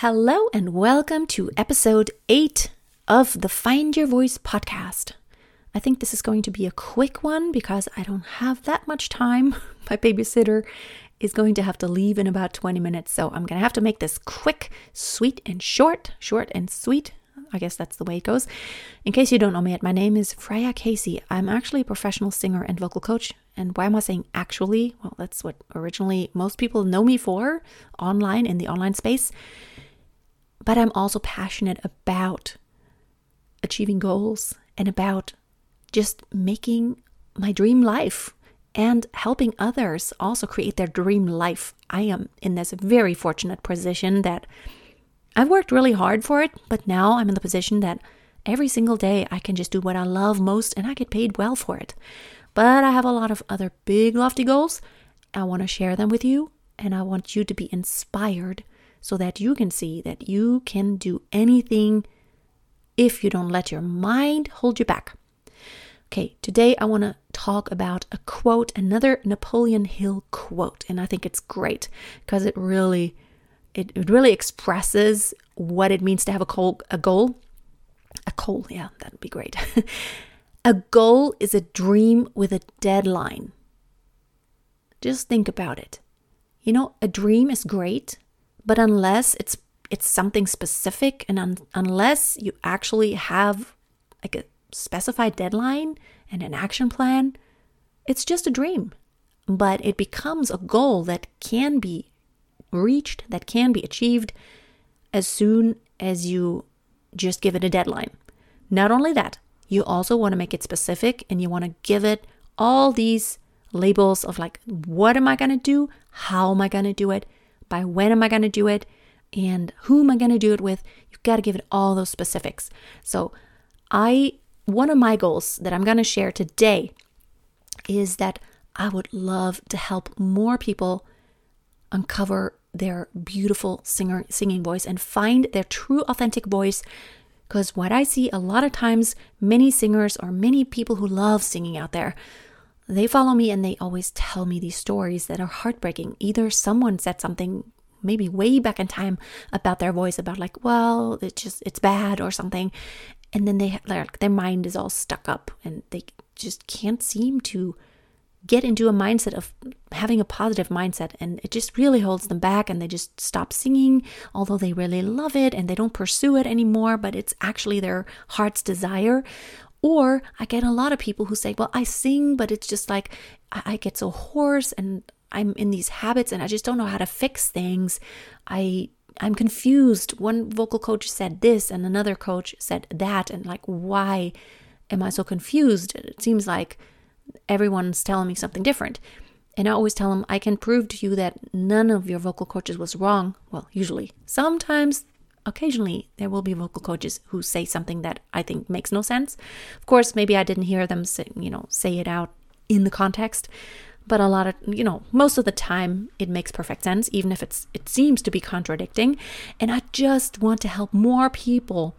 Hello, and welcome to episode 8 of the Find Your Voice podcast. I think this is going to be a quick one because I don't have that much time. My babysitter is going to have to leave in about 20 minutes, so I'm going to have to make this quick, sweet, and short. Short and sweet. I guess that's the way it goes. In case you don't know me yet, my name is Freya Casey. I'm actually a professional singer and vocal coach. And why am I saying actually? Well, that's what originally most people know me for online in the online space but I'm also passionate about achieving goals and about just making my dream life and helping others also create their dream life. I am in this very fortunate position that I've worked really hard for it, but now I'm in the position that every single day I can just do what I love most and I get paid well for it. But I have a lot of other big, lofty goals. I want to share them with you, and I want you to be inspired so that you can see that you can do anything if you don't let your mind hold you back. Okay, today I want to talk about a quote, another Napoleon Hill quote, and I think it's great because it really it, really expresses what it means to have a goal, a goal. A goal, yeah, that'd be great. a goal is a dream with a deadline. Just think about it. You know, a dream is great, but unless it's it's something specific and un- unless you actually have like a specified deadline and an action plan, it's just a dream. But it becomes a goal that can be reached, that can be achieved as soon as you just give it a deadline. Not only that, you also want to make it specific and you want to give it all these labels of like, what am I going to do? How am I going to do it? By when am I going to do it and who am I going to do it with. You've got to give it all those specifics. So, I one of my goals that I'm going to share today is that I would love to help more people uncover their beautiful singer singing voice and find their true authentic voice because what I see a lot of times many singers or many people who love singing out there they follow me and they always tell me these stories that are heartbreaking. Either someone said something maybe way back in time about their voice about like, well, it's just it's bad or something. And then they like their mind is all stuck up and they just can't seem to get into a mindset of having a positive mindset and it just really holds them back and they just stop singing although they really love it and they don't pursue it anymore but it's actually their heart's desire or I get a lot of people who say, Well, I sing, but it's just like I, get so hoarse and I'm in these habits and I just don't know how to fix things. I I'm confused. One vocal coach said this and another coach said that and like why am I so confused? It seems like everyone's telling me something different. And I always tell them I can prove to you that none of your vocal coaches was wrong. Well, usually. Sometimes occasionally there will be vocal coaches who say something that I think makes no sense. Of course, maybe I didn't hear them say, you know, say it out in the context, but a lot of, you know, most of the time it makes perfect sense even if it's it seems to be contradicting, and I just want to help more people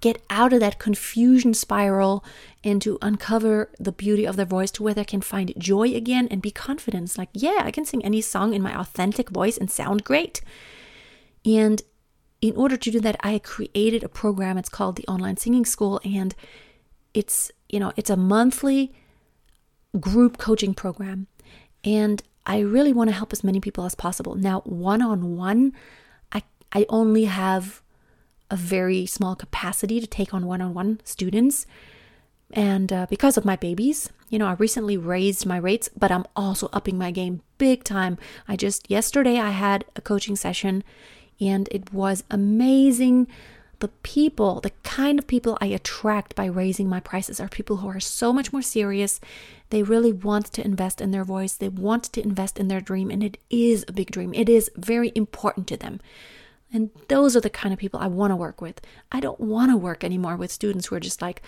get out of that confusion spiral and to uncover the beauty of their voice to where they can find joy again and be confident. Like, yeah, I can sing any song in my authentic voice and sound great. And in order to do that, I created a program. It's called the Online Singing School, and it's you know it's a monthly group coaching program, and I really want to help as many people as possible. Now, one on one, I I only have a very small capacity to take on one on one students. And uh, because of my babies, you know, I recently raised my rates, but I'm also upping my game big time. I just, yesterday, I had a coaching session and it was amazing. The people, the kind of people I attract by raising my prices are people who are so much more serious. They really want to invest in their voice, they want to invest in their dream, and it is a big dream. It is very important to them. And those are the kind of people I want to work with. I don't want to work anymore with students who are just like,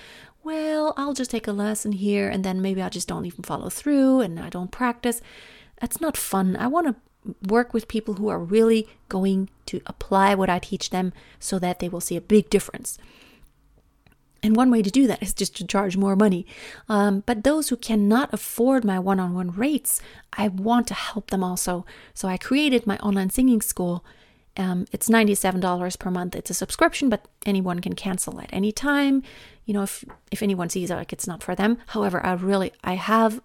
well, I'll just take a lesson here and then maybe I just don't even follow through and I don't practice. That's not fun. I want to work with people who are really going to apply what I teach them so that they will see a big difference. And one way to do that is just to charge more money. Um, but those who cannot afford my one on one rates, I want to help them also. So I created my online singing school. Um, it's $97 per month. It's a subscription, but anyone can cancel at any time. You know, if if anyone sees like it's not for them. However, I really I have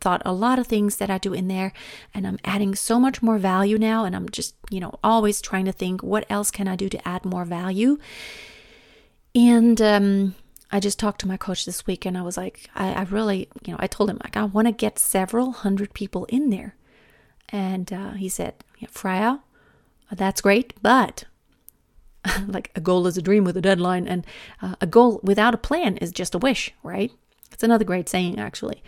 rethought a lot of things that I do in there and I'm adding so much more value now and I'm just, you know, always trying to think what else can I do to add more value. And um I just talked to my coach this week and I was like, I, I really, you know, I told him like I want to get several hundred people in there. And uh, he said, yeah, Freya, that's great, but like a goal is a dream with a deadline, and uh, a goal without a plan is just a wish, right? It's another great saying, actually.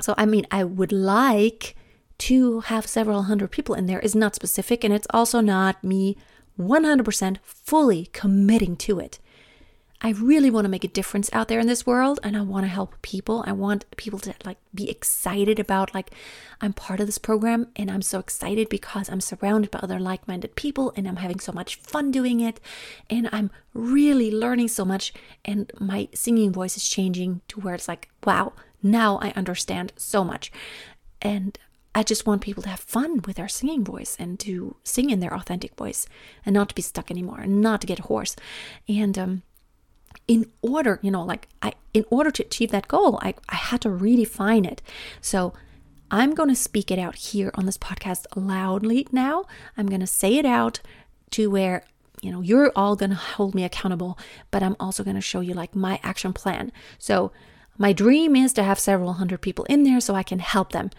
So, I mean, I would like to have several hundred people in there is not specific, and it's also not me 100% fully committing to it. I really want to make a difference out there in this world and I want to help people. I want people to like be excited about like I'm part of this program and I'm so excited because I'm surrounded by other like-minded people and I'm having so much fun doing it and I'm really learning so much and my singing voice is changing to where it's like wow, now I understand so much. And I just want people to have fun with their singing voice and to sing in their authentic voice and not to be stuck anymore and not to get hoarse. And um in order, you know, like I in order to achieve that goal, I, I had to redefine it. So I'm going to speak it out here on this podcast loudly now. I'm going to say it out to where you know you're all going to hold me accountable but i'm also going to show you like my action plan so my dream is to have several hundred people in there so i can help them.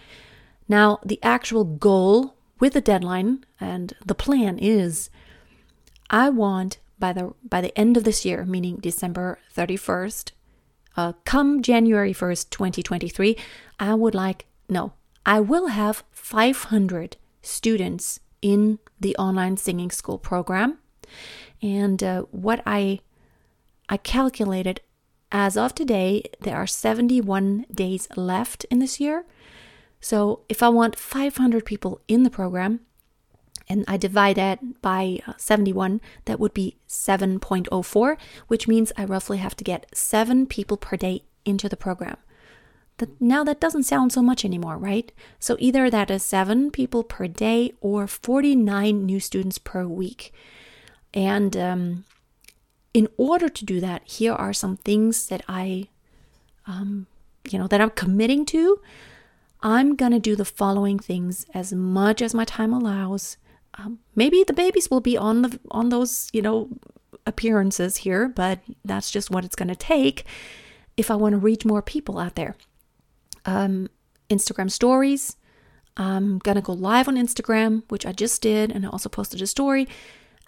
Now the actual goal with the deadline and the plan is i want by the by the end of this year, meaning December 31st, uh, come January 1st, 2023, I would like no, I will have 500 students in the online singing school program, and uh, what I I calculated as of today, there are 71 days left in this year. So if I want 500 people in the program, and I divide that by uh, 71, that would be 7.04, which means I roughly have to get seven people per day into the program. Now that doesn't sound so much anymore, right? So either that is seven people per day or 49 new students per week. And um, in order to do that, here are some things that I, um, you know, that I'm committing to. I'm going to do the following things as much as my time allows um, maybe the babies will be on the on those you know appearances here, but that's just what it's going to take if I want to reach more people out there. Um, Instagram stories. I'm gonna go live on Instagram, which I just did, and I also posted a story.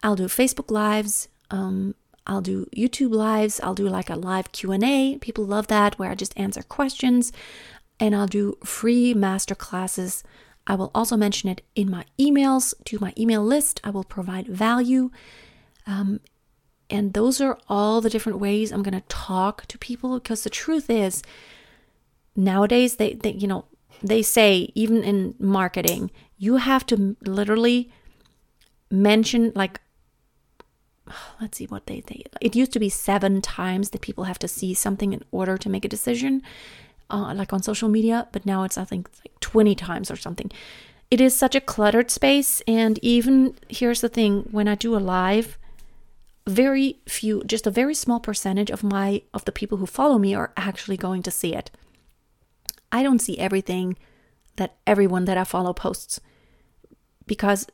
I'll do Facebook lives. Um, I'll do YouTube lives. I'll do like a live Q and A. People love that, where I just answer questions, and I'll do free master classes I will also mention it in my emails to my email list. I will provide value. Um, and those are all the different ways I'm going to talk to people because the truth is, nowadays, they, they, you know, they say, even in marketing, you have to literally mention, like, let's see what they, they, it used to be seven times that people have to see something in order to make a decision uh, like on social media, but now it's I think like 20 times or something. It is such a cluttered space, and even here's the thing: when I do a live, very few, just a very small percentage of my of the people who follow me are actually going to see it. I don't see everything that everyone that I follow posts because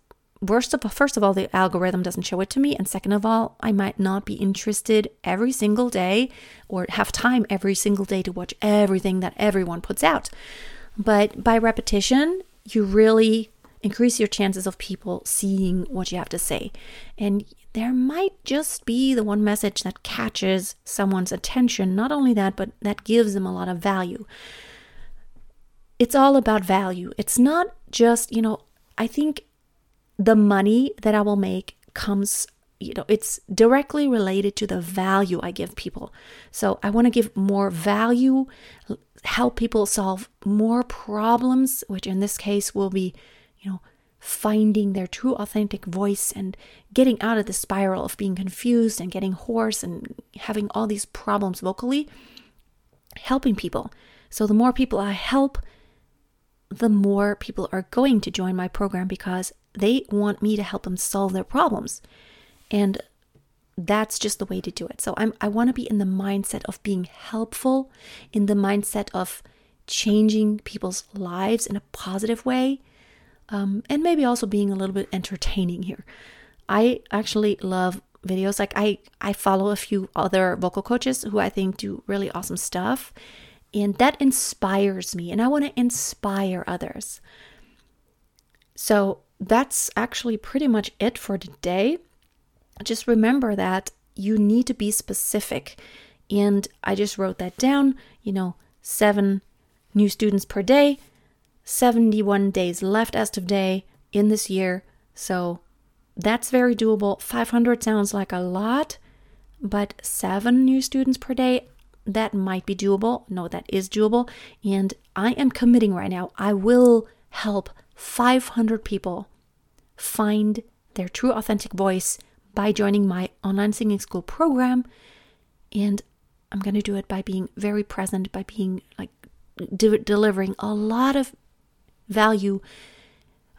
First of, first of all, the algorithm doesn't show it to me. And second of all, I might not be interested every single day or have time every single day to watch everything that everyone puts out. But by repetition, you really increase your chances of people seeing what you have to say. And there might just be the one message that catches someone's attention. Not only that, but that gives them a lot of value. It's all about value. It's not just, you know, I think the money that I will make comes you know it's directly related to the value I give people. So I want to give more value, help people solve more problems, which in this case will be, you know, finding their true authentic voice and getting out of the spiral of being confused and getting hoarse and having all these problems vocally, helping people. So the more people I help, the more people are going to join my program because they want me to help them solve their problems. And that's just the way to do it. So I'm I want to be in the mindset of being helpful, in the mindset of changing people's lives in a positive way, um, and maybe also being a little bit entertaining here. I actually love videos. Like I I follow a few other vocal coaches who I think do really awesome stuff, and that inspires me, and I want to inspire others. So that's actually pretty much it for today just remember that you need to be specific. And I just wrote that down, you know, seven new students per day, 71 days left as of day in this year. So that's very doable. 500 sounds like a lot, but seven new students per day, that might be doable. No, that is doable. And I am committing right now, I will help 500 people find their true authentic voice by joining my online singing school program. And I'm going to do it by being very present, by being like de- delivering a lot of value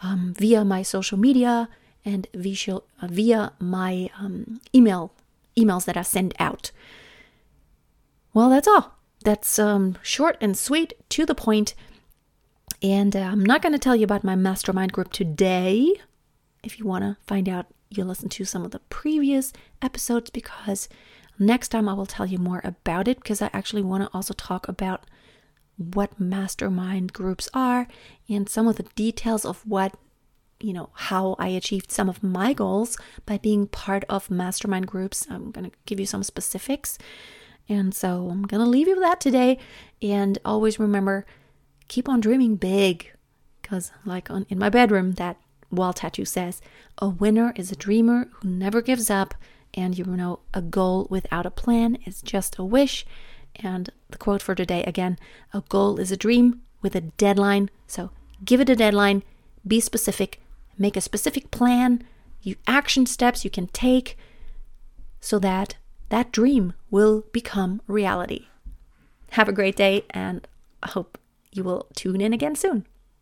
um, via my social media and via, uh, via my um, email emails that I send out. Well, that's all. That's um, short and sweet, to the point. And uh, I'm not going to tell you about my mastermind group today. If you want to find out you listen to some of the previous episodes because next time I will tell you more about it because I actually want to also talk about what mastermind groups are and some of the details of what you know how I achieved some of my goals by being part of mastermind groups. I'm going to give you some specifics. And so I'm going to leave you with that today and always remember keep on dreaming big because like on in my bedroom that wall tattoo says, A winner is a dreamer who never gives up, and you know, a goal without a plan is just a wish. And the quote for today again a goal is a dream with a deadline. So give it a deadline, be specific, make a specific plan, you action steps you can take so that that dream will become reality. Have a great day, and I hope you will tune in again soon.